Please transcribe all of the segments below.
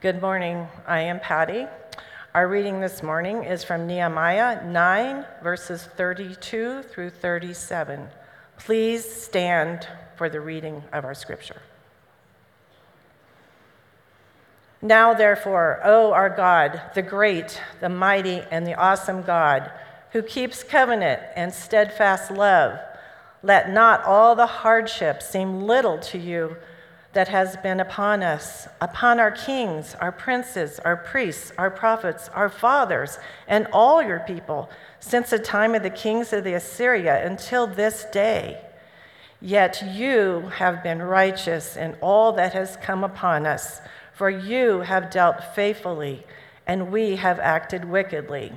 Good morning. I am Patty. Our reading this morning is from Nehemiah 9, verses 32 through 37. Please stand for the reading of our scripture. Now, therefore, O our God, the great, the mighty, and the awesome God, who keeps covenant and steadfast love, let not all the hardships seem little to you that has been upon us, upon our kings, our princes, our priests, our prophets, our fathers, and all your people, since the time of the kings of the Assyria until this day. Yet you have been righteous in all that has come upon us, for you have dealt faithfully, and we have acted wickedly.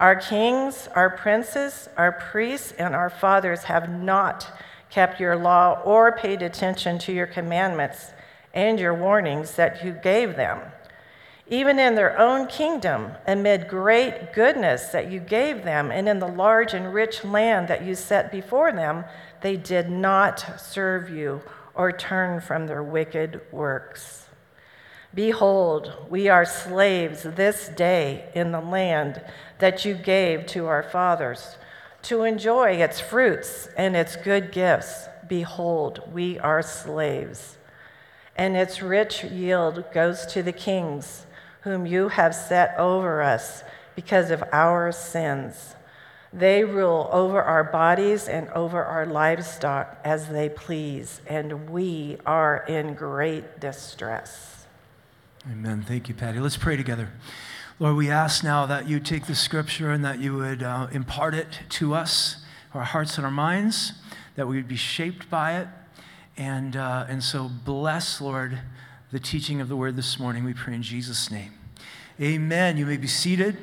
Our kings, our princes, our priests, and our fathers have not kept your law or paid attention to your commandments and your warnings that you gave them. Even in their own kingdom, amid great goodness that you gave them, and in the large and rich land that you set before them, they did not serve you or turn from their wicked works. Behold, we are slaves this day in the land that you gave to our fathers to enjoy its fruits and its good gifts. Behold, we are slaves. And its rich yield goes to the kings, whom you have set over us because of our sins. They rule over our bodies and over our livestock as they please, and we are in great distress. Amen. Thank you, Patty. Let's pray together. Lord, we ask now that you take the scripture and that you would uh, impart it to us, our hearts and our minds, that we would be shaped by it. And, uh, and so bless, Lord, the teaching of the word this morning. We pray in Jesus' name. Amen. You may be seated.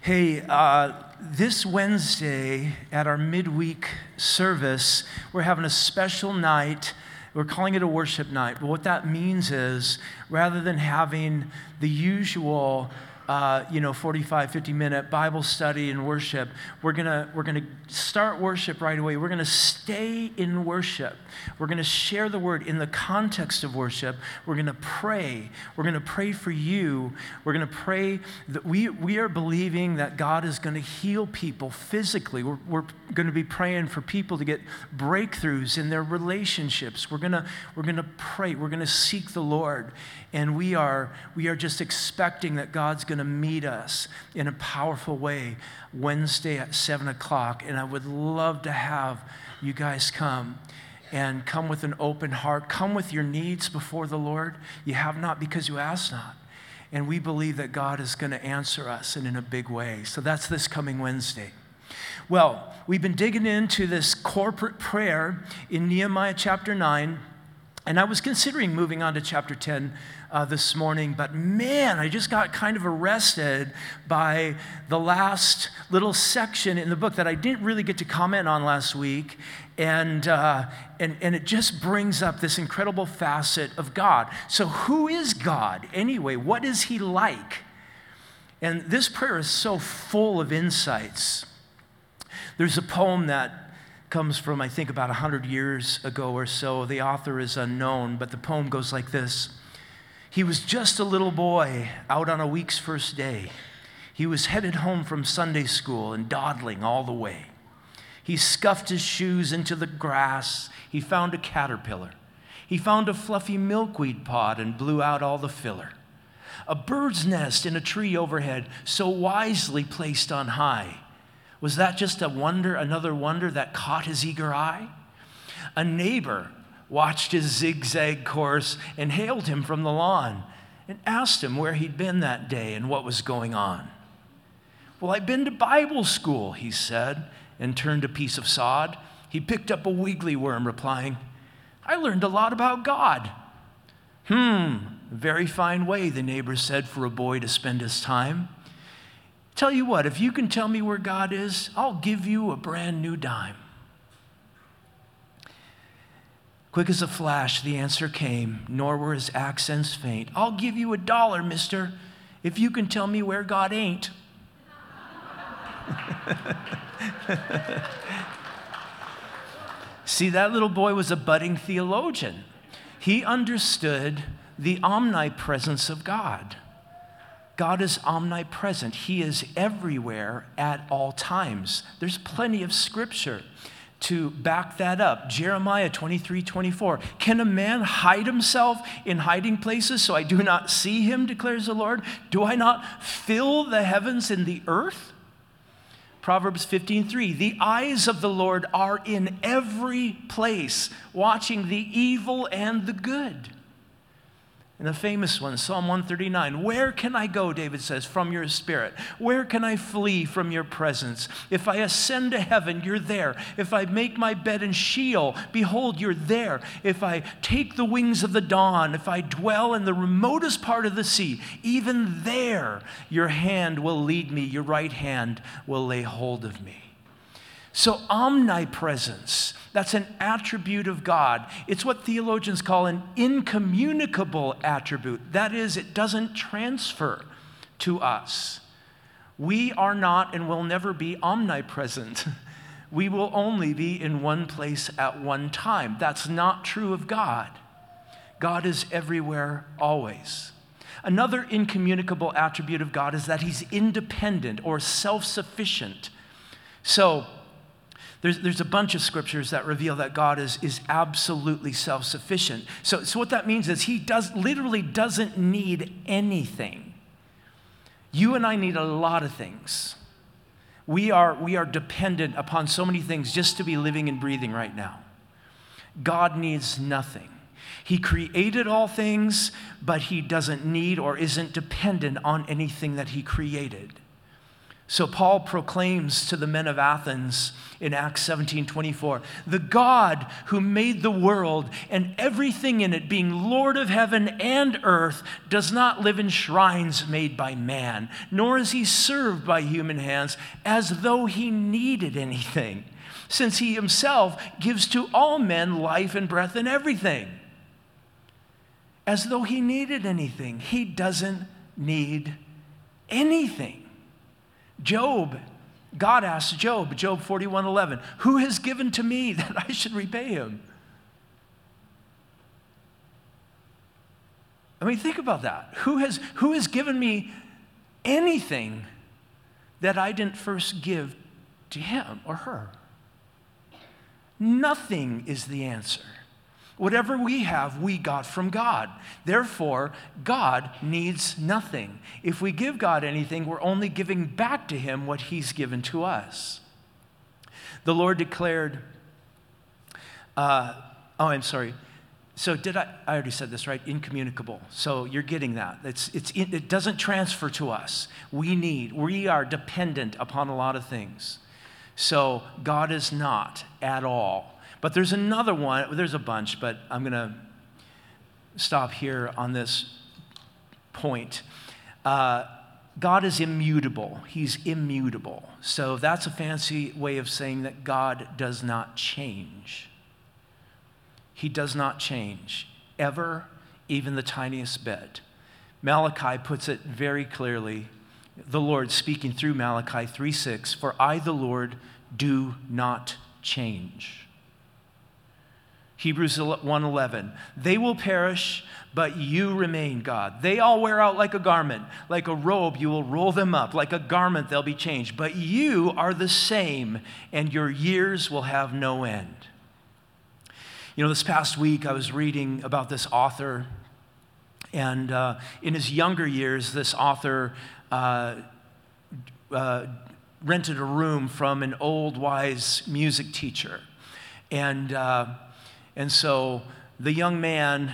Hey, uh, this Wednesday at our midweek service, we're having a special night we're calling it a worship night. But what that means is rather than having the usual uh, you know, 45, 50 minute Bible study and worship. We're gonna, we're gonna start worship right away. We're gonna stay in worship. We're gonna share the word in the context of worship. We're gonna pray. We're gonna pray for you. We're gonna pray that we, we are believing that God is gonna heal people physically. We're, we're gonna be praying for people to get breakthroughs in their relationships. We're gonna, we're gonna pray. We're gonna seek the Lord. And we are, we are just expecting that God's going to meet us in a powerful way Wednesday at 7 o'clock. And I would love to have you guys come and come with an open heart. Come with your needs before the Lord. You have not because you ask not. And we believe that God is going to answer us and in a big way. So that's this coming Wednesday. Well, we've been digging into this corporate prayer in Nehemiah chapter 9. And I was considering moving on to chapter 10 uh, this morning, but man, I just got kind of arrested by the last little section in the book that I didn't really get to comment on last week. And, uh, and, and it just brings up this incredible facet of God. So, who is God anyway? What is He like? And this prayer is so full of insights. There's a poem that comes from, I think, about 100 years ago or so. The author is unknown, but the poem goes like this he was just a little boy out on a week's first day. He was headed home from Sunday school and dawdling all the way. He scuffed his shoes into the grass. He found a caterpillar. He found a fluffy milkweed pod and blew out all the filler. A bird's nest in a tree overhead, so wisely placed on high. Was that just a wonder, another wonder that caught his eager eye? A neighbor watched his zigzag course, and hailed him from the lawn and asked him where he'd been that day and what was going on. Well, I've been to Bible school, he said, and turned a piece of sod. He picked up a wiggly worm, replying, I learned a lot about God. Hmm, very fine way, the neighbor said, for a boy to spend his time. Tell you what, if you can tell me where God is, I'll give you a brand new dime. Quick as a flash, the answer came, nor were his accents faint. I'll give you a dollar, mister, if you can tell me where God ain't. See, that little boy was a budding theologian. He understood the omnipresence of God. God is omnipresent. He is everywhere at all times. There's plenty of scripture to back that up. Jeremiah 23 24. Can a man hide himself in hiding places so I do not see him, declares the Lord? Do I not fill the heavens and the earth? Proverbs 15:3 The eyes of the Lord are in every place, watching the evil and the good. And the famous one, Psalm 139 Where can I go, David says, from your spirit? Where can I flee from your presence? If I ascend to heaven, you're there. If I make my bed in Sheol, behold, you're there. If I take the wings of the dawn, if I dwell in the remotest part of the sea, even there your hand will lead me, your right hand will lay hold of me. So, omnipresence, that's an attribute of God. It's what theologians call an incommunicable attribute. That is, it doesn't transfer to us. We are not and will never be omnipresent. We will only be in one place at one time. That's not true of God. God is everywhere, always. Another incommunicable attribute of God is that He's independent or self sufficient. So, there's, there's a bunch of scriptures that reveal that God is, is absolutely self sufficient. So, so, what that means is He does, literally doesn't need anything. You and I need a lot of things. We are, we are dependent upon so many things just to be living and breathing right now. God needs nothing. He created all things, but He doesn't need or isn't dependent on anything that He created. So Paul proclaims to the men of Athens in Acts 17 24, the God who made the world and everything in it, being Lord of heaven and earth, does not live in shrines made by man, nor is he served by human hands as though he needed anything, since he himself gives to all men life and breath and everything. As though he needed anything. He doesn't need anything. Job, God asked Job, Job 41 11, who has given to me that I should repay him? I mean, think about that. Who has, who has given me anything that I didn't first give to him or her? Nothing is the answer. Whatever we have, we got from God. Therefore, God needs nothing. If we give God anything, we're only giving back to Him what He's given to us. The Lord declared, uh, oh, I'm sorry. So did I? I already said this, right? Incommunicable. So you're getting that. It's, it's, it doesn't transfer to us. We need, we are dependent upon a lot of things. So God is not at all but there's another one, there's a bunch, but I'm going to stop here on this point. Uh, God is immutable. He's immutable. So that's a fancy way of saying that God does not change. He does not change, ever, even the tiniest bit. Malachi puts it very clearly. The Lord speaking through Malachi 3:6, "For I the Lord do not change." Hebrews 1:11. They will perish, but you remain, God. They all wear out like a garment, like a robe you will roll them up, like a garment they'll be changed, but you are the same and your years will have no end. You know, this past week I was reading about this author and uh, in his younger years, this author uh, uh, rented a room from an old, wise music teacher. And uh, and so the young man,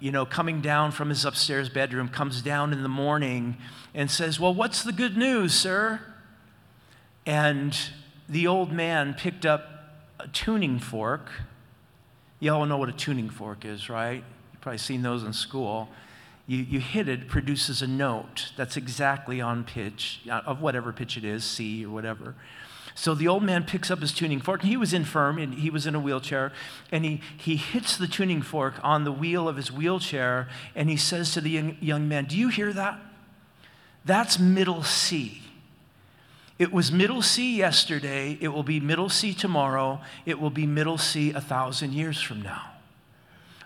you know, coming down from his upstairs bedroom, comes down in the morning and says, Well, what's the good news, sir? And the old man picked up a tuning fork. You all know what a tuning fork is, right? You've probably seen those in school. You, you hit it, it produces a note that's exactly on pitch, uh, of whatever pitch it is, C or whatever. So the old man picks up his tuning fork, he was infirm, and he was in a wheelchair, and he, he hits the tuning fork on the wheel of his wheelchair, and he says to the young, man, Do you hear that? That's middle C. It was middle C yesterday, it will be middle C tomorrow, it will be middle C a thousand years from now.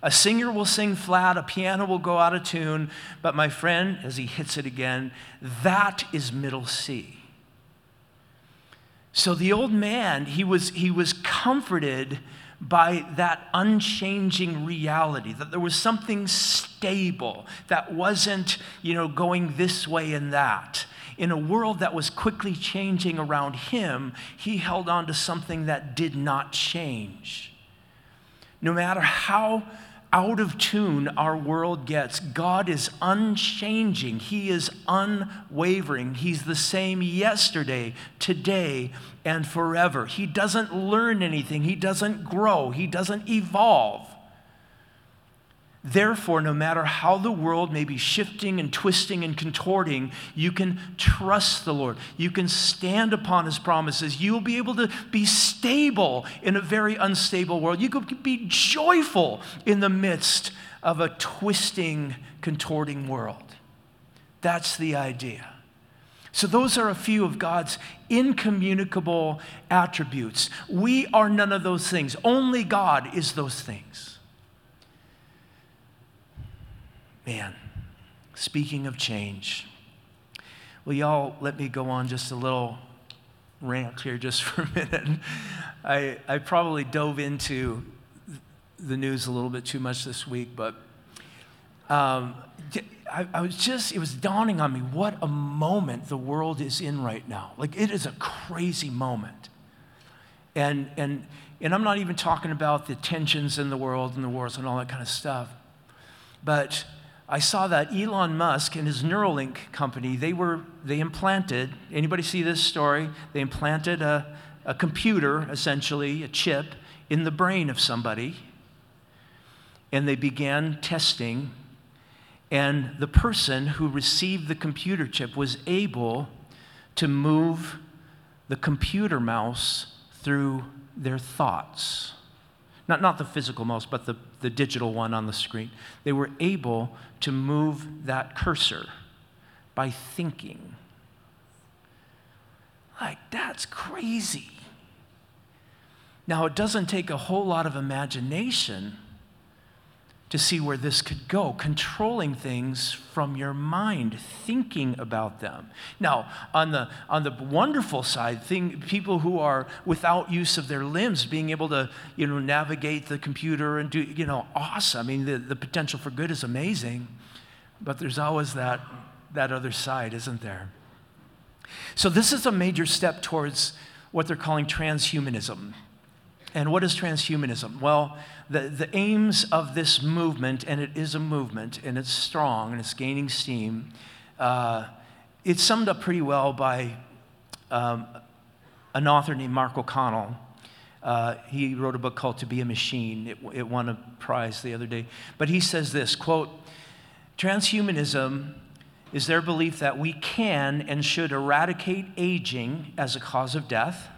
A singer will sing flat, a piano will go out of tune, but my friend, as he hits it again, that is middle C. So the old man, he was, he was comforted by that unchanging reality, that there was something stable that wasn't, you know, going this way and that. In a world that was quickly changing around him, he held on to something that did not change. No matter how out of tune our world gets, God is unchanging. He is unwavering. He's the same yesterday, today, and forever. He doesn't learn anything, He doesn't grow, He doesn't evolve. Therefore, no matter how the world may be shifting and twisting and contorting, you can trust the Lord. You can stand upon His promises. You'll be able to be stable in a very unstable world. You can be joyful in the midst of a twisting, contorting world. That's the idea. So, those are a few of God's incommunicable attributes. We are none of those things, only God is those things. Man, speaking of change, will y'all let me go on just a little rant here just for a minute? I, I probably dove into the news a little bit too much this week, but um, I, I, was just, it was dawning on me what a moment the world is in right now. Like, it is a crazy moment. And, and, and I'm not even talking about the tensions in the world and the wars and all that kind of stuff. But I saw that Elon Musk and his Neuralink company, they were, they implanted, anybody see this story? They implanted a, a computer, essentially, a chip, in the brain of somebody. And they began testing. And the person who received the computer chip was able to move the computer mouse through their thoughts. Not, not the physical mouse, but the, the digital one on the screen. They were able to move that cursor by thinking. Like, that's crazy. Now, it doesn't take a whole lot of imagination to see where this could go, controlling things from your mind, thinking about them. Now, on the, on the wonderful side, thing, people who are without use of their limbs, being able to you know, navigate the computer and do, you know, awesome. I mean, the, the potential for good is amazing, but there's always that, that other side, isn't there? So, this is a major step towards what they're calling transhumanism. And what is transhumanism? Well, the, the aims of this movement, and it is a movement, and it's strong, and it's gaining steam, uh, it's summed up pretty well by um, an author named Mark O'Connell. Uh, he wrote a book called To Be a Machine. It, it won a prize the other day. But he says this, quote, transhumanism is their belief that we can and should eradicate aging as a cause of death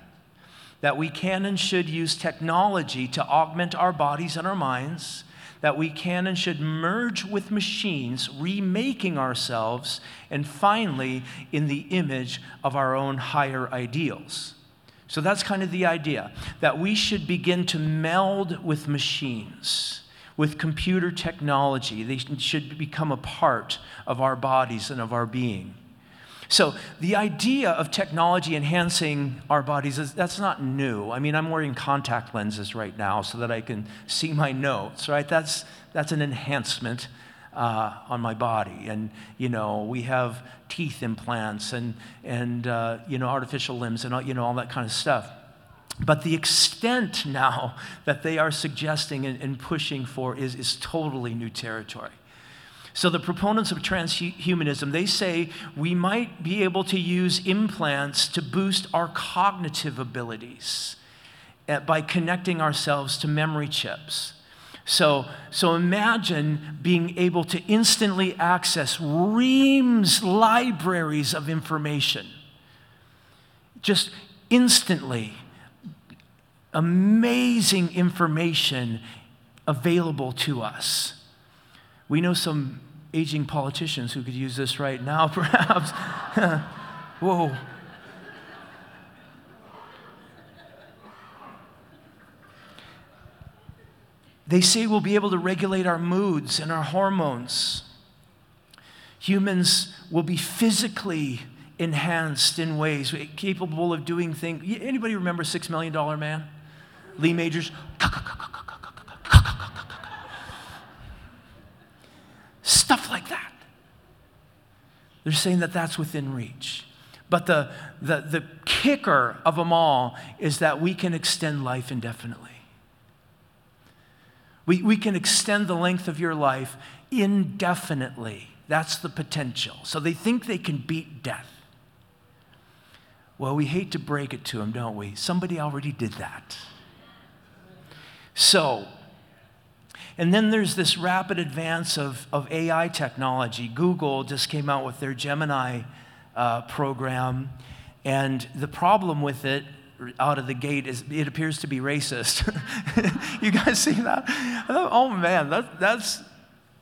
that we can and should use technology to augment our bodies and our minds, that we can and should merge with machines, remaking ourselves, and finally, in the image of our own higher ideals. So that's kind of the idea that we should begin to meld with machines, with computer technology. They should become a part of our bodies and of our being. So the idea of technology enhancing our bodies is that's not new. I mean, I'm wearing contact lenses right now so that I can see my notes, right? That's that's an enhancement uh, on my body. And you know, we have teeth implants and and uh, you know artificial limbs and all, you know all that kind of stuff. But the extent now that they are suggesting and, and pushing for is, is totally new territory. So the proponents of transhumanism, they say we might be able to use implants to boost our cognitive abilities eh, by connecting ourselves to memory chips. So, so imagine being able to instantly access reams, libraries of information. Just instantly, amazing information available to us. We know some aging politicians who could use this right now, perhaps. Whoa. They say we'll be able to regulate our moods and our hormones. Humans will be physically enhanced in ways eh, capable of doing things. Anybody remember Six Million Dollar Man? Lee Majors. Stuff like that. They're saying that that's within reach. But the, the, the kicker of them all is that we can extend life indefinitely. We, we can extend the length of your life indefinitely. That's the potential. So they think they can beat death. Well, we hate to break it to them, don't we? Somebody already did that. So, and then there's this rapid advance of, of AI technology. Google just came out with their Gemini uh, program, and the problem with it out of the gate is it appears to be racist. you guys see that? Thought, oh man, that, that's,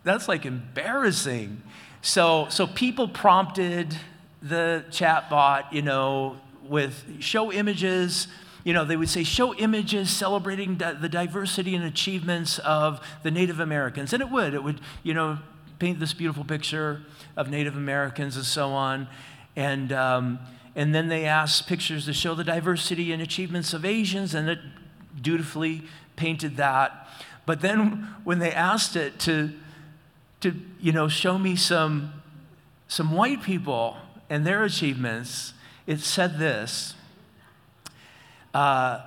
that's like embarrassing. So, so people prompted the chatbot, you know, with show images. You know, they would say, show images celebrating di- the diversity and achievements of the Native Americans. And it would. It would, you know, paint this beautiful picture of Native Americans and so on. And, um, and then they asked pictures to show the diversity and achievements of Asians, and it dutifully painted that. But then when they asked it to, to you know, show me some, some white people and their achievements, it said this uh,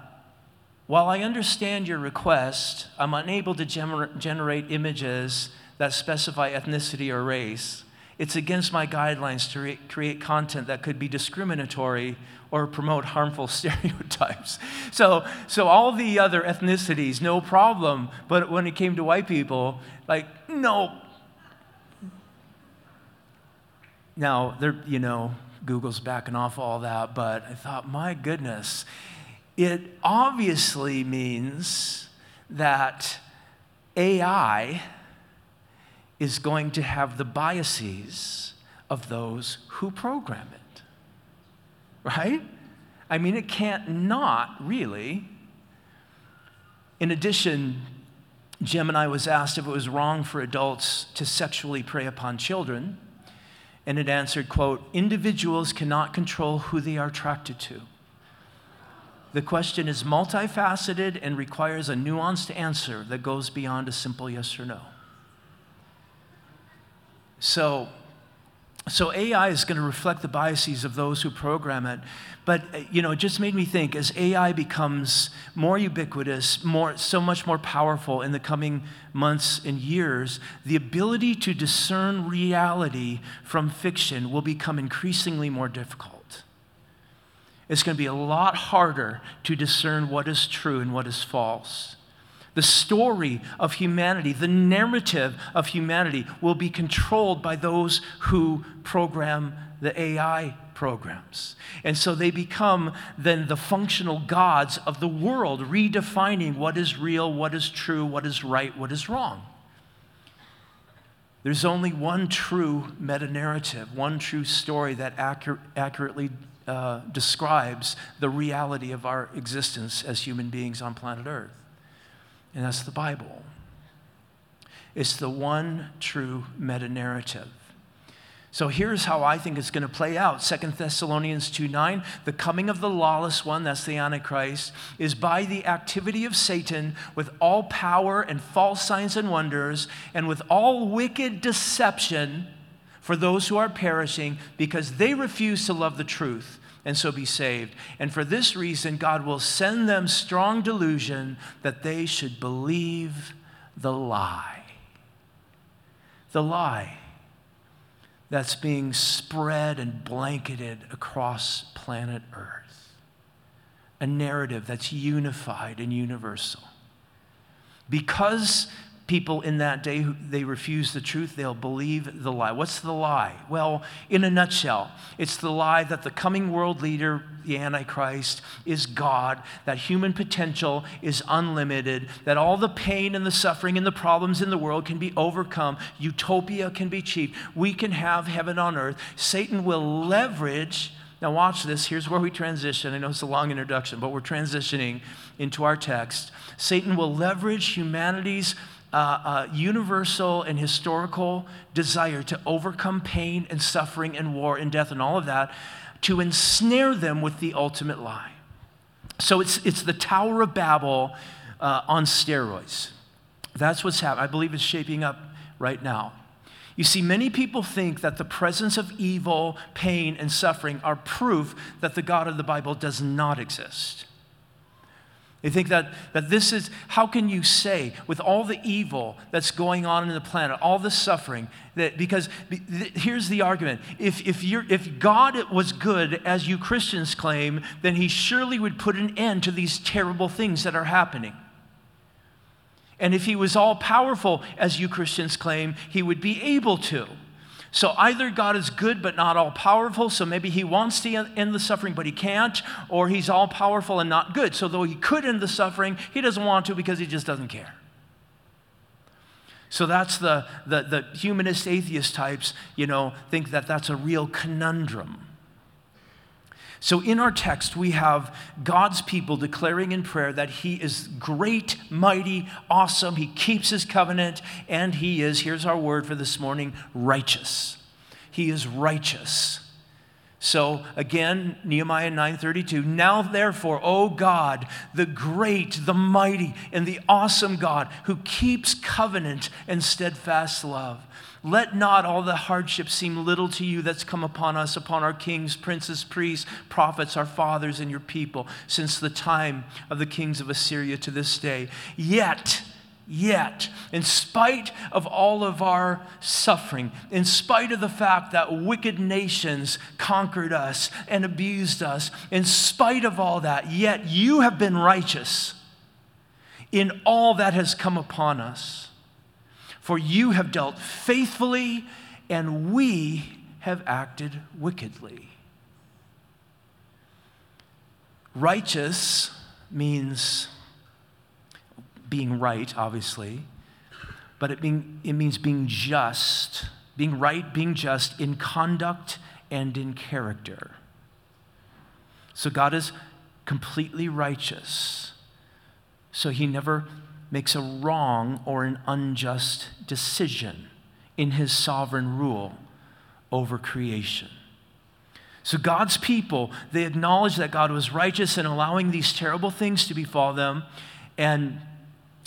While I understand your request, I'm unable to gener- generate images that specify ethnicity or race. It's against my guidelines to re- create content that could be discriminatory or promote harmful stereotypes. So, so all the other ethnicities, no problem. But when it came to white people, like, no. Now, they're, you know, Google's backing off all that, but I thought, my goodness, it obviously means that AI is going to have the biases of those who program it. Right? I mean, it can't not really. In addition, Gemini was asked if it was wrong for adults to sexually prey upon children and it answered quote individuals cannot control who they are attracted to the question is multifaceted and requires a nuanced answer that goes beyond a simple yes or no so so AI is going to reflect the biases of those who program it. But uh, you know, it just made me think as AI becomes more ubiquitous, more so much more powerful in the coming months and years, the ability to discern reality from fiction will become increasingly more difficult. It's going to be a lot harder to discern what is true and what is false the story of humanity, the narrative of humanity will be controlled by those who program the AI programs. And so they become then the functional gods of the world, redefining what is real, what is true, what is right, what is wrong. There's only one true meta narrative, one true story that accur- accurately uh, describes the reality of our existence as human beings on planet Earth and that's the Bible. It's the one true meta narrative. So here's how I think it's going to play out. Second Thessalonians 2 9, the coming of the lawless one, that's the Antichrist, is by the activity of Satan with all power and false signs and wonders, and with all wicked deception for those who are perishing because they refuse to love the truth and so be saved. And for this reason, God will send them strong delusion that they should believe the lie. The lie that's being spread and blanketed across planet Earth. A narrative that's unified and universal. Because people in that day they refuse the truth they'll believe the lie what's the lie well in a nutshell it's the lie that the coming world leader the antichrist is god that human potential is unlimited that all the pain and the suffering and the problems in the world can be overcome utopia can be achieved we can have heaven on earth satan will leverage Now, watch this. Here's where we transition. I know it's a long introduction, but we're transitioning into our text. Satan will leverage humanity's uh, uh, universal and historical desire to overcome pain and suffering and war and death and all of that to ensnare them with the ultimate lie. So it's, it's the Tower of Babel uh, on steroids. That's what's happening. I believe it's shaping up right now. You see, many people think that the presence of evil, pain, and suffering are proof that the God of the Bible does not exist. They think that, that this is, how can you say, with all the evil that's going on in the planet, all the suffering, that because here's the argument if, if, you're, if God was good, as you Christians claim, then he surely would put an end to these terrible things that are happening. And if he was all powerful, as you Christians claim, he would be able to. So either God is good but not all powerful, so maybe he wants to end the suffering but he can't, or he's all powerful and not good. So though he could end the suffering, he doesn't want to because he just doesn't care. So that's the, the, the humanist atheist types, you know, think that that's a real conundrum. So, in our text, we have God's people declaring in prayer that He is great, mighty, awesome. He keeps His covenant, and He is, here's our word for this morning, righteous. He is righteous. So again, Nehemiah 9:32, now therefore, O God, the great, the mighty, and the awesome God who keeps covenant and steadfast love let not all the hardship seem little to you that's come upon us, upon our kings, princes, priests, prophets, our fathers, and your people, since the time of the kings of Assyria to this day. Yet, Yet, in spite of all of our suffering, in spite of the fact that wicked nations conquered us and abused us, in spite of all that, yet you have been righteous in all that has come upon us. For you have dealt faithfully, and we have acted wickedly. Righteous means being right, obviously, but it, being, it means being just, being right, being just in conduct and in character. So God is completely righteous. So he never makes a wrong or an unjust decision in his sovereign rule over creation. So, God's people, they acknowledge that God was righteous in allowing these terrible things to befall them. And,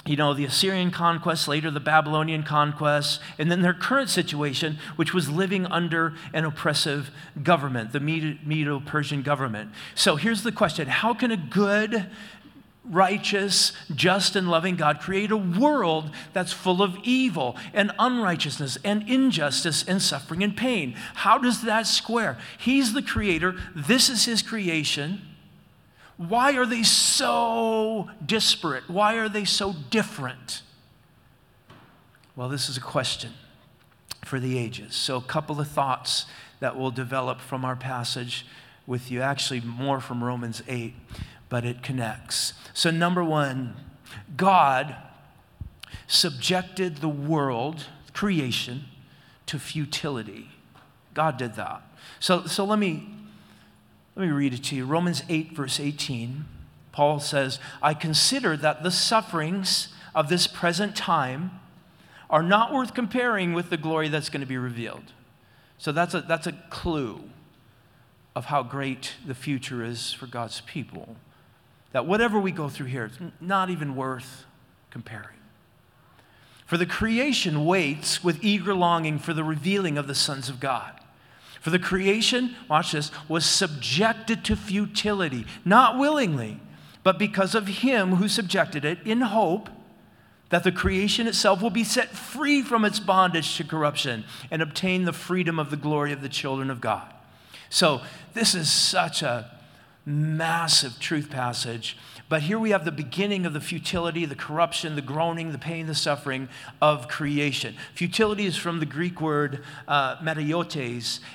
you know, the Assyrian conquest, later the Babylonian conquest, and then their current situation, which was living under an oppressive government, the Medo Persian government. So, here's the question How can a good, righteous, just, and loving God create a world that's full of evil and unrighteousness and injustice and suffering and pain. How does that square? He's the creator, this is his creation. Why are they so disparate? Why are they so different? Well, this is a question for the ages. So, a couple of thoughts that will develop from our passage with you, actually, more from Romans 8 but it connects. So, number one, God subjected the world, creation, to futility. God did that. So, so let, me, let me read it to you. Romans 8, verse 18. Paul says, I consider that the sufferings of this present time are not worth comparing with the glory that's going to be revealed. So that's a, that's a clue of how great the future is for God's people that whatever we go through here, it's not even worth comparing. For the creation waits with eager longing for the revealing of the sons of God. For the creation, watch this, was subjected to futility, not willingly, but because of him who subjected it, in hope that the creation itself will be set free from its bondage to corruption and obtain the freedom of the glory of the children of God. So, this is such a massive truth passage. But here we have the beginning of the futility, the corruption, the groaning, the pain, the suffering of creation. Futility is from the Greek word uh,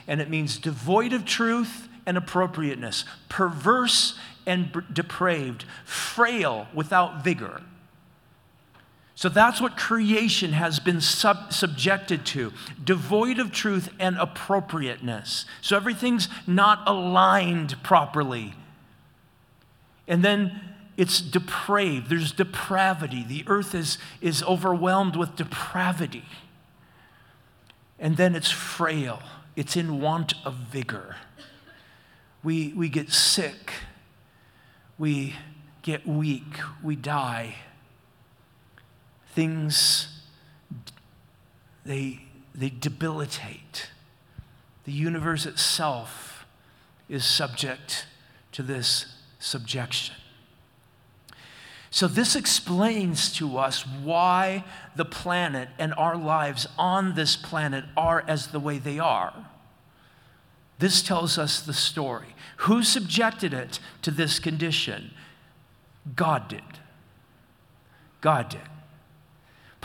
and it means devoid of truth and appropriateness, perverse and b- depraved, frail without vigor. So that's what creation has been sub- subjected to devoid of truth and appropriateness. So everything's not aligned properly. And then it's depraved, there's depravity. The earth is, is overwhelmed with depravity. And then it's frail, it's in want of vigor. We, we get sick, we get weak, we die things they, they debilitate. The universe itself is subject to this subjection. So, this explains to us why the planet and our lives on this planet are as the way they are. This tells us the story. Who subjected it to this condition? God did. God did.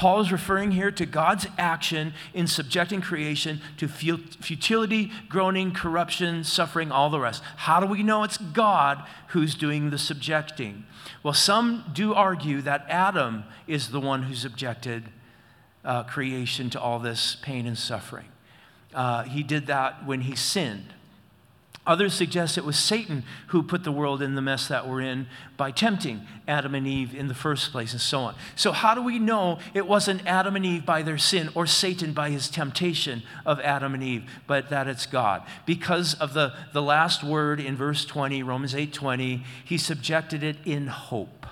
Paul is referring here to God's action in subjecting creation to futility, groaning, corruption, suffering, all the rest. How do we know it's God who's doing the subjecting? Well, some do argue that Adam is the one who subjected uh, creation to all this pain and suffering. Uh, he did that when he sinned. Others suggest it was Satan who put the world in the mess that we're in by tempting Adam and Eve in the first place, and so on. So, how do we know it wasn't Adam and Eve by their sin or Satan by his temptation of Adam and Eve, but that it's God? Because of the, the last word in verse 20, Romans 8 20, he subjected it in hope.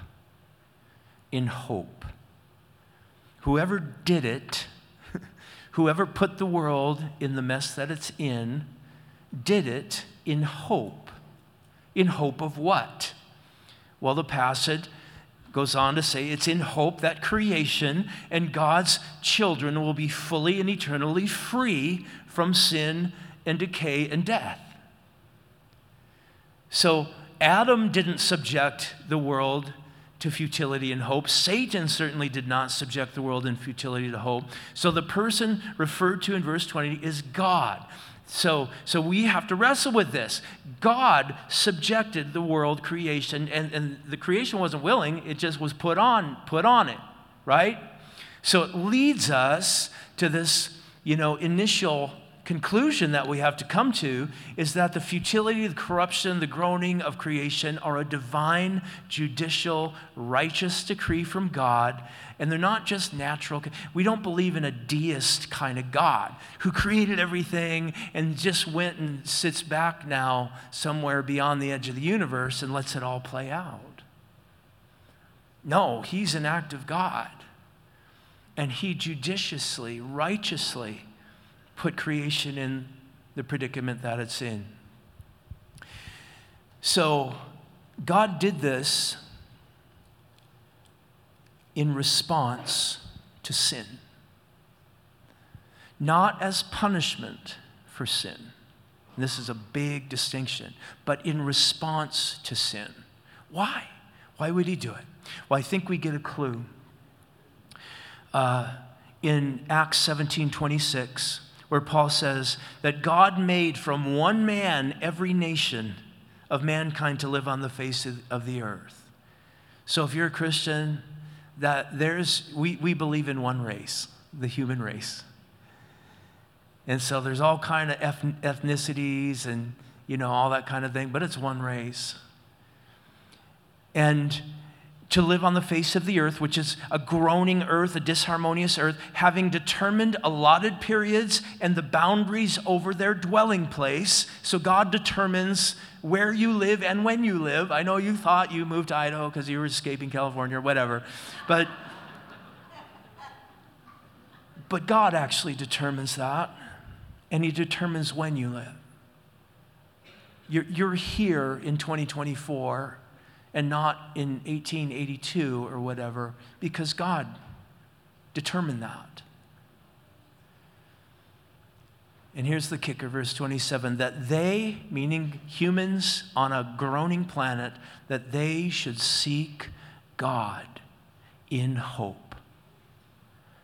In hope. Whoever did it, whoever put the world in the mess that it's in, did it in hope. In hope of what? Well, the passage goes on to say it's in hope that creation and God's children will be fully and eternally free from sin and decay and death. So, Adam didn't subject the world to futility and hope. Satan certainly did not subject the world in futility to hope. So, the person referred to in verse 20 is God. So, so we have to wrestle with this. God subjected the world creation, and, and the creation wasn't willing, it just was put on, put on it, right? So it leads us to this, you know, initial conclusion that we have to come to is that the futility, the corruption, the groaning of creation are a divine, judicial, righteous decree from God and they're not just natural. We don't believe in a deist kind of God who created everything and just went and sits back now somewhere beyond the edge of the universe and lets it all play out. No, he's an active God. And he judiciously, righteously put creation in the predicament that it's in. So, God did this in response to sin, not as punishment for sin. This is a big distinction, but in response to sin. Why? Why would he do it? Well, I think we get a clue. Uh, in Acts 17 26, where Paul says that God made from one man every nation of mankind to live on the face of the earth. So if you're a Christian, that there's, we, we believe in one race, the human race. And so there's all kind of ethnicities and, you know, all that kind of thing, but it's one race. And to live on the face of the earth, which is a groaning earth, a disharmonious earth, having determined allotted periods and the boundaries over their dwelling place. So God determines where you live and when you live. I know you thought you moved to Idaho because you were escaping California or whatever, but, but God actually determines that, and He determines when you live. You're, you're here in 2024 and not in 1882 or whatever, because God determined that. And here's the kicker, verse 27 that they, meaning humans on a groaning planet, that they should seek God in hope,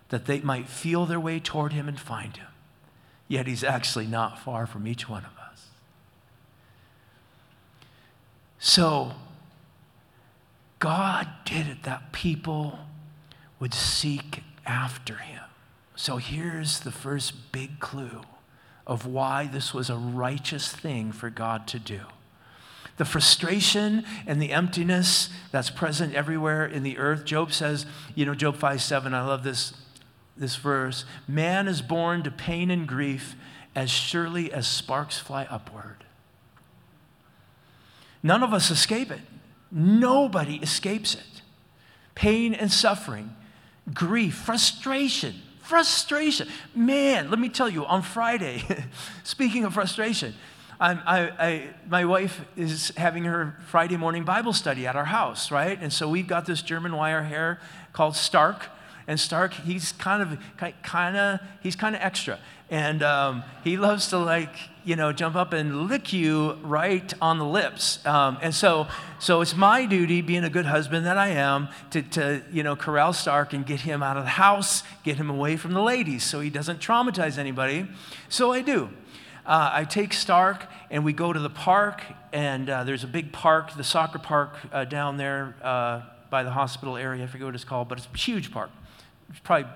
that they might feel their way toward Him and find Him. Yet He's actually not far from each one of us. So, God did it that people would seek after him. So here's the first big clue of why this was a righteous thing for God to do. The frustration and the emptiness that's present everywhere in the earth. Job says, you know, Job 5 7, I love this, this verse man is born to pain and grief as surely as sparks fly upward. None of us escape it. Nobody escapes it. Pain and suffering, grief, frustration, frustration. Man, let me tell you, on Friday, speaking of frustration, I, I, my wife is having her Friday morning Bible study at our house, right? And so we've got this German wire hair called Stark. And Stark, he's kind of, kind of, he's kind of extra. And um, he loves to like, you know, jump up and lick you right on the lips. Um, and so, so it's my duty, being a good husband that I am, to, to, you know, corral Stark and get him out of the house, get him away from the ladies so he doesn't traumatize anybody. So I do. Uh, I take Stark and we go to the park, and uh, there's a big park, the soccer park uh, down there uh, by the hospital area. I forget what it's called, but it's a huge park. Probably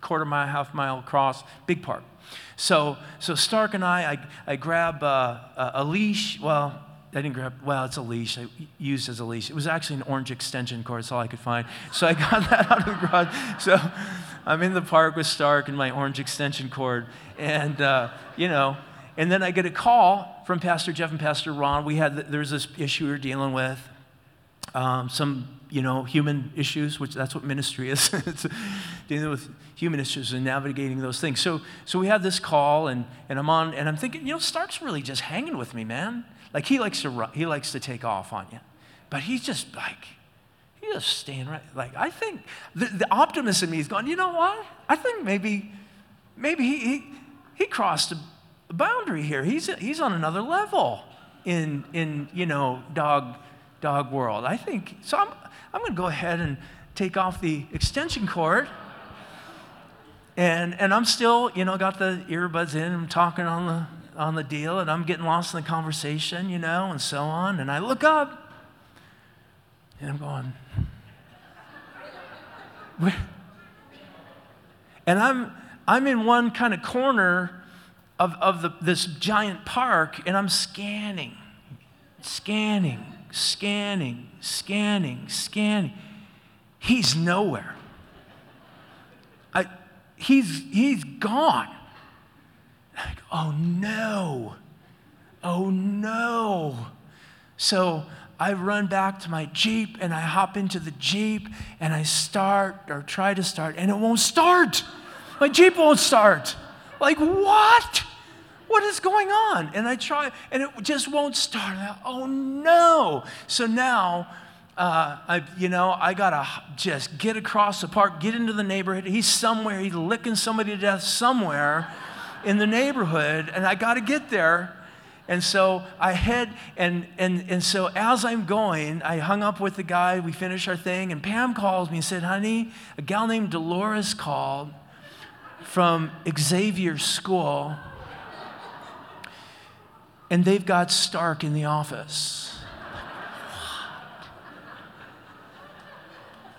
quarter mile, half mile across, big park. So, so Stark and I, I, I grab uh, a leash. Well, I didn't grab, well, it's a leash. I used as a leash. It was actually an orange extension cord, that's all I could find. So I got that out of the garage. So I'm in the park with Stark and my orange extension cord. And, uh, you know, and then I get a call from Pastor Jeff and Pastor Ron. We had, there's this issue we are dealing with, um, some you know, human issues, which that's what ministry is. it's dealing with human issues and navigating those things. So, so we have this call, and, and I'm on, and I'm thinking, you know, Stark's really just hanging with me, man. Like he likes to, he likes to take off on you, but he's just like, he's just staying right. Like I think the, the optimist in me is going, you know what? I think maybe, maybe he, he, he crossed a boundary here. He's, he's on another level in, in you know, dog, dog world. I think, so I'm, I'm going to go ahead and take off the extension cord. And, and I'm still, you know, got the earbuds in, I'm talking on the, on the deal, and I'm getting lost in the conversation, you know, and so on. And I look up, and I'm going, and I'm, I'm in one kind of corner of, of the, this giant park, and I'm scanning, scanning, scanning, scanning, scanning. He's nowhere. I, he's, he's gone. Like, oh no. Oh no. So I run back to my Jeep and I hop into the Jeep and I start or try to start and it won't start. My Jeep won't start. Like, what? What is going on? And I try, and it just won't start. Oh no! So now, uh, I, you know, I gotta just get across the park, get into the neighborhood. He's somewhere. He's licking somebody to death somewhere in the neighborhood, and I gotta get there. And so I head, and, and, and so as I'm going, I hung up with the guy, we finished our thing, and Pam calls me and said, honey, a gal named Dolores called from Xavier School and they've got Stark in the office.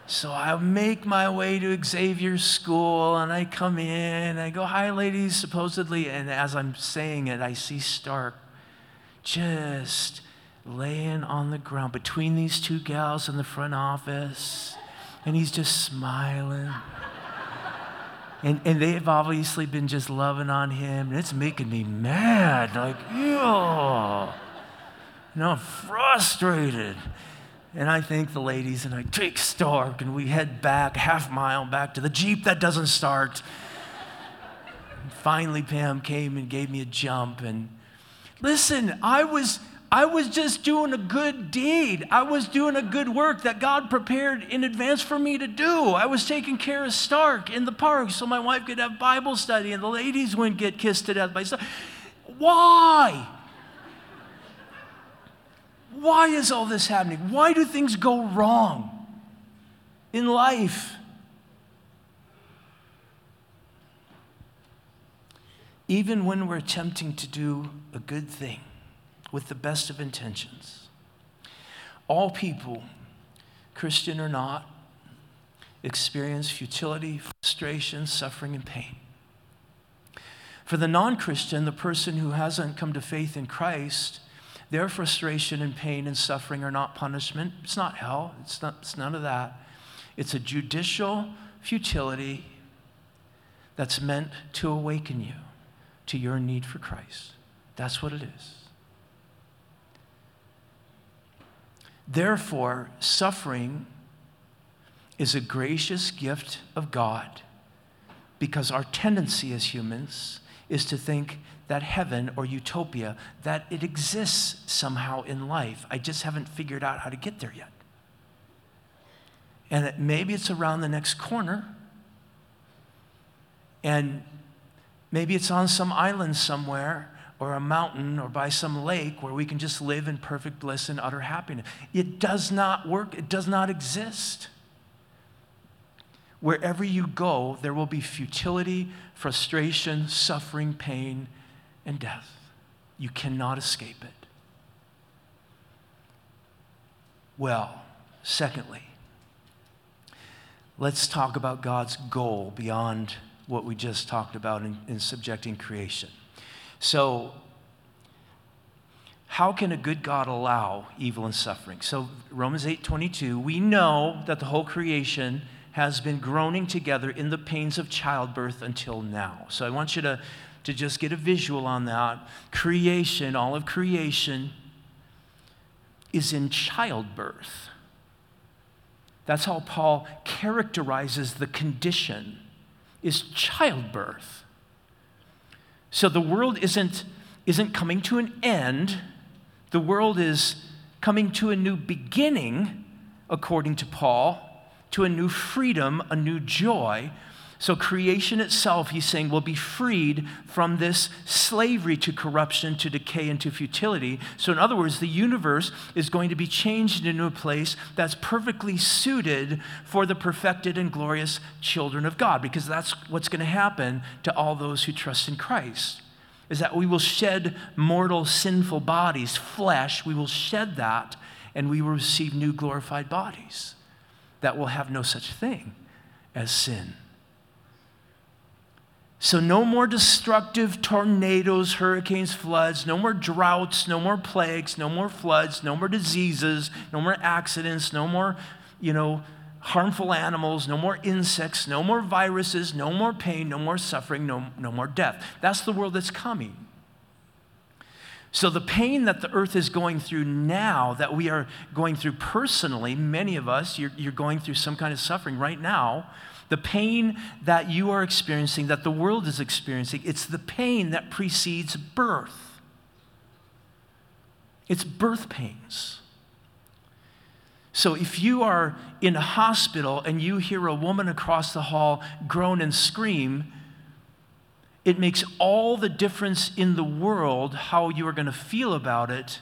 So I make my way to Xavier's school and I come in. I go, Hi, ladies, supposedly. And as I'm saying it, I see Stark just laying on the ground between these two gals in the front office. And he's just smiling. And, and they've obviously been just loving on him, and it's making me mad. Like. You know, I'm frustrated. And I thank the ladies, and I take Stark, and we head back half mile back to the Jeep that doesn't start. And finally, Pam came and gave me a jump. And listen, I was I was just doing a good deed. I was doing a good work that God prepared in advance for me to do. I was taking care of Stark in the park so my wife could have Bible study and the ladies wouldn't get kissed to death by Stark. Why? Why is all this happening? Why do things go wrong in life? Even when we're attempting to do a good thing with the best of intentions. All people, Christian or not, experience futility, frustration, suffering, and pain. For the non Christian, the person who hasn't come to faith in Christ, their frustration and pain and suffering are not punishment. It's not hell. It's, not, it's none of that. It's a judicial futility that's meant to awaken you to your need for Christ. That's what it is. Therefore, suffering is a gracious gift of God because our tendency as humans is to think that heaven or utopia that it exists somehow in life. I just haven't figured out how to get there yet. And it, maybe it's around the next corner. And maybe it's on some island somewhere or a mountain or by some lake where we can just live in perfect bliss and utter happiness. It does not work, it does not exist. Wherever you go, there will be futility, frustration, suffering, pain, and death. You cannot escape it. Well, secondly, let's talk about God's goal beyond what we just talked about in, in subjecting creation. So, how can a good God allow evil and suffering? So Romans 8:22, we know that the whole creation has been groaning together in the pains of childbirth until now. So I want you to, to just get a visual on that. Creation, all of creation, is in childbirth. That's how Paul characterizes the condition is childbirth. So the world isn't, isn't coming to an end. The world is coming to a new beginning, according to Paul to a new freedom, a new joy. So, creation itself, he's saying, will be freed from this slavery to corruption, to decay, and to futility. So, in other words, the universe is going to be changed into a place that's perfectly suited for the perfected and glorious children of God, because that's what's going to happen to all those who trust in Christ. Is that we will shed mortal, sinful bodies, flesh, we will shed that, and we will receive new glorified bodies that will have no such thing as sin. So, no more destructive tornadoes, hurricanes, floods, no more droughts, no more plagues, no more floods, no more diseases, no more accidents, no more, you know, harmful animals, no more insects, no more viruses, no more pain, no more suffering, no, no more death. That's the world that's coming. So, the pain that the earth is going through now, that we are going through personally, many of us, you're, you're, going through some kind of suffering right now. The pain that you are experiencing, that the world is experiencing, it's the pain that precedes birth. It's birth pains. So, if you are in a hospital and you hear a woman across the hall groan and scream, it makes all the difference in the world how you are going to feel about it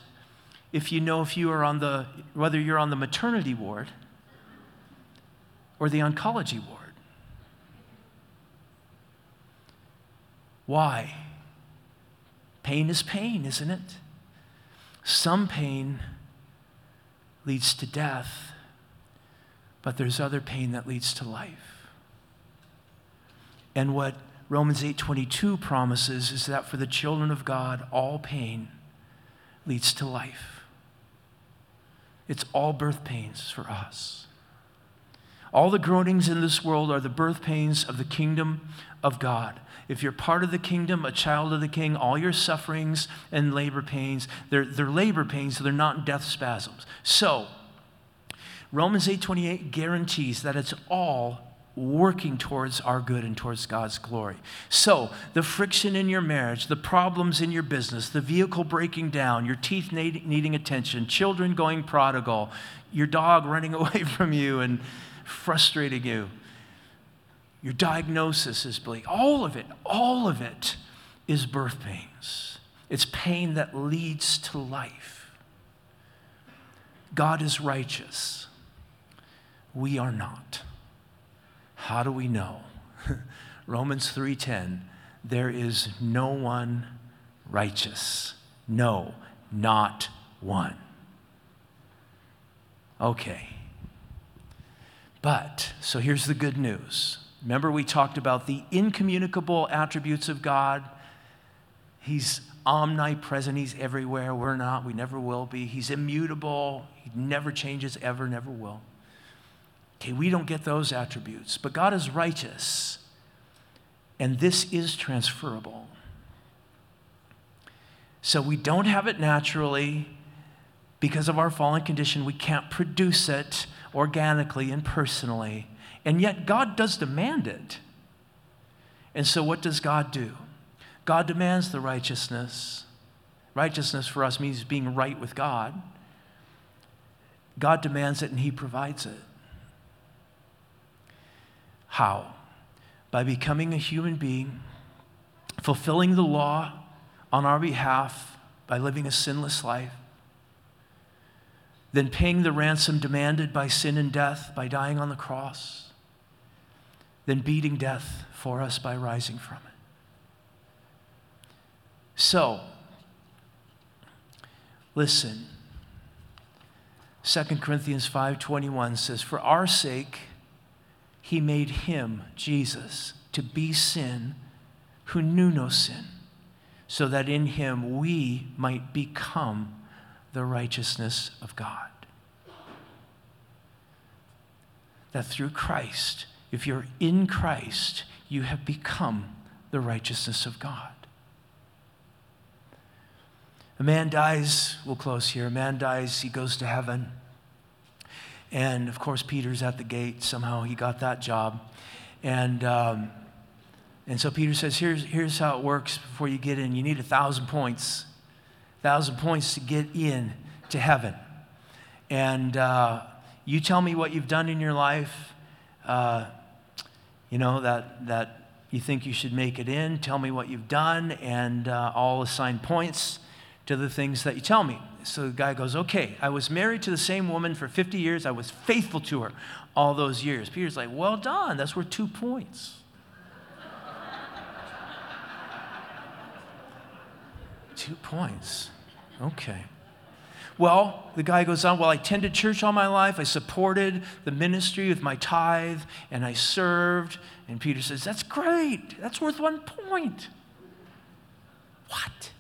if you know if you are on the whether you're on the maternity ward or the oncology ward. Why? Pain is pain, isn't it? Some pain leads to death, but there's other pain that leads to life. And what Romans 8:22 promises is that for the children of God all pain leads to life. It's all birth pains for us. All the groanings in this world are the birth pains of the kingdom of God. If you're part of the kingdom, a child of the king, all your sufferings and labor pains, they're, they're labor pains, so they're not death spasms. So, Romans 8:28 guarantees that it's all working towards our good and towards God's glory. So, the friction in your marriage, the problems in your business, the vehicle breaking down, your teeth needing attention, children going prodigal, your dog running away from you and frustrating you, your diagnosis is bleak. All of it, all of it is birth pains. It's pain that leads to life. God is righteous. We are not. How do we know? Romans 3:10 there is no one righteous. No, not one. Okay. But, so here's the good news. Remember, we talked about the incommunicable attributes of God. He's omnipresent, He's everywhere. We're not, we never will be. He's immutable, He never changes, ever, never will. Okay, we don't get those attributes, but God is righteous, and this is transferable. So we don't have it naturally because of our fallen condition. We can't produce it organically and personally. And yet, God does demand it. And so, what does God do? God demands the righteousness. Righteousness for us means being right with God. God demands it and He provides it. How? By becoming a human being, fulfilling the law on our behalf by living a sinless life, then paying the ransom demanded by sin and death by dying on the cross, then beating death for us by rising from it. So, listen. 2 Corinthians 5:21 says, "For our sake he made him, Jesus, to be sin who knew no sin, so that in him we might become the righteousness of God." That through Christ, if you're in Christ, you have become the righteousness of God. A man dies, we'll close here. A man dies, he goes to heaven. And of course, Peter's at the gate. Somehow he got that job. And, um, and so Peter says, here's, here's how it works before you get in. You need a thousand points, thousand points to get in to heaven. And uh, you tell me what you've done in your life, uh, you know, that, that you think you should make it in. Tell me what you've done, and uh, I'll assign points to the things that you tell me. So the guy goes, Okay, I was married to the same woman for 50 years. I was faithful to her all those years. Peter's like, Well done. That's worth two points. two points. Okay. Well, the guy goes on, Well, I attended church all my life. I supported the ministry with my tithe and I served. And Peter says, That's great. That's worth one point. What?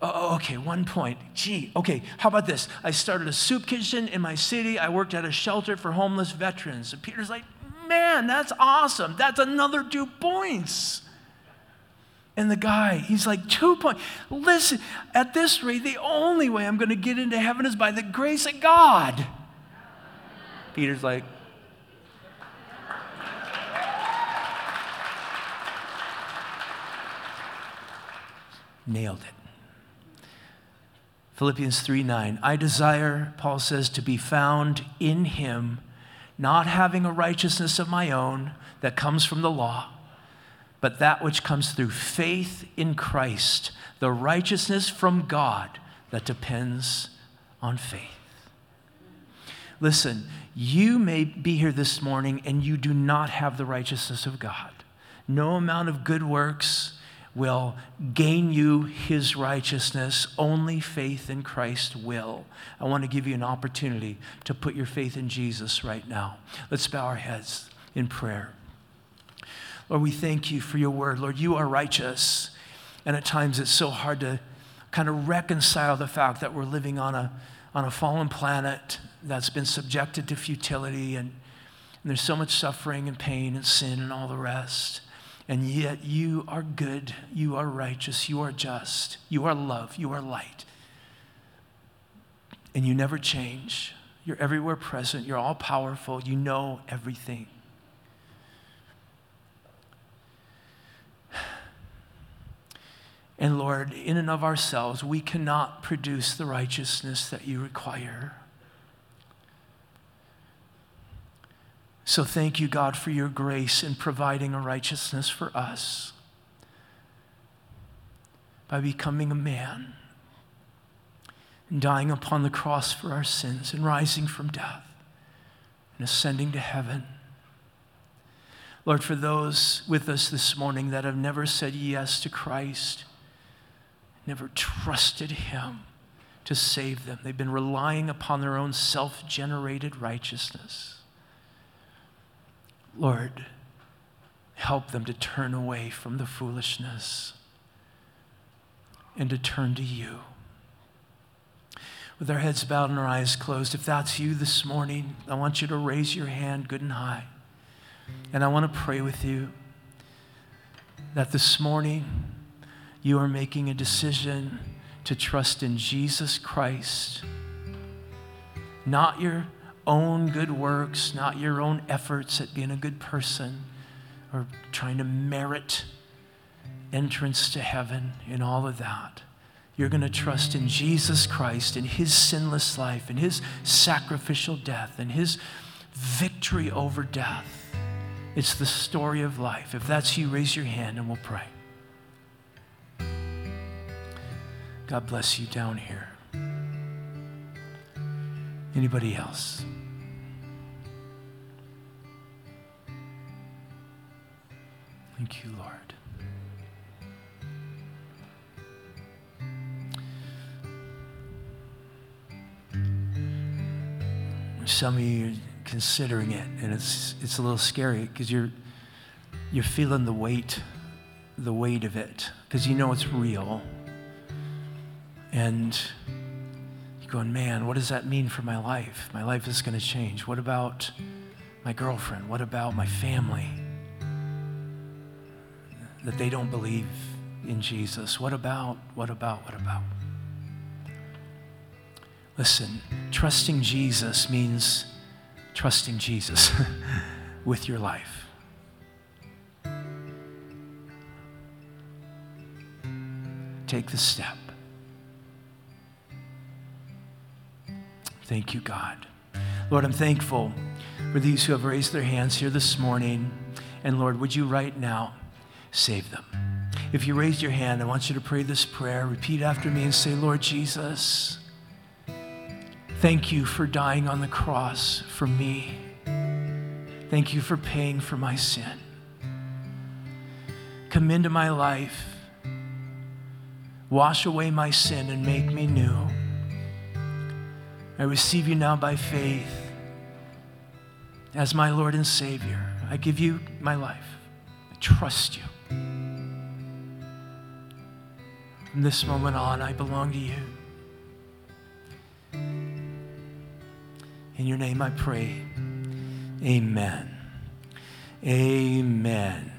Uh, oh, okay, one point. Gee, okay, how about this? I started a soup kitchen in my city. I worked at a shelter for homeless veterans. And Peter's like, man, that's awesome. That's another two points. And the guy, he's like, two points. Listen, at this rate, the only way I'm going to get into heaven is by the grace of God. Peter's like, nailed it. Philippians 3 9. I desire, Paul says, to be found in him, not having a righteousness of my own that comes from the law, but that which comes through faith in Christ, the righteousness from God that depends on faith. Listen, you may be here this morning and you do not have the righteousness of God. No amount of good works, will gain you his righteousness. Only faith in Christ will. I want to give you an opportunity to put your faith in Jesus right now. Let's bow our heads in prayer. Lord, we thank you for your word. Lord, you are righteous. And at times it's so hard to kind of reconcile the fact that we're living on a, on a fallen planet that's been subjected to futility and, and there's so much suffering and pain and sin and all the rest. And yet you are good, you are righteous, you are just, you are love, you are light. And you never change. You're everywhere present, you're all powerful, you know everything. And Lord, in and of ourselves, we cannot produce the righteousness that you require. So thank you, God, for your grace in providing a righteousness for us by becoming a man and dying upon the cross for our sins and rising from death and ascending to heaven. Lord, for those with us this morning that have never said yes to Christ, never trusted Him, to save them. They've been relying upon their own self generated righteousness. Lord, help them to turn away from the foolishness and to turn to you. With our heads bowed and our eyes closed, if that's you this morning, I want you to raise your hand good and high. And I want to pray with you that this morning you are making a decision to trust in Jesus Christ, not your own good works, not your own efforts at being a good person or trying to merit entrance to heaven and all of that. You're going to trust in Jesus Christ and his sinless life and his sacrificial death and his victory over death. It's the story of life. If that's you, raise your hand and we'll pray. God bless you down here. Anybody else? Thank you, Lord. Some of you are considering it, and it's, it's a little scary because you're, you're feeling the weight, the weight of it, because you know it's real. And you're going, man, what does that mean for my life? My life is going to change. What about my girlfriend? What about my family? That they don't believe in Jesus. What about, what about, what about? Listen, trusting Jesus means trusting Jesus with your life. Take the step. Thank you, God. Lord, I'm thankful for these who have raised their hands here this morning. And Lord, would you right now save them? If you raised your hand, I want you to pray this prayer. Repeat after me and say, Lord Jesus, thank you for dying on the cross for me. Thank you for paying for my sin. Come into my life, wash away my sin, and make me new. I receive you now by faith as my Lord and Savior. I give you my life. I trust you. From this moment on, I belong to you. In your name I pray. Amen. Amen.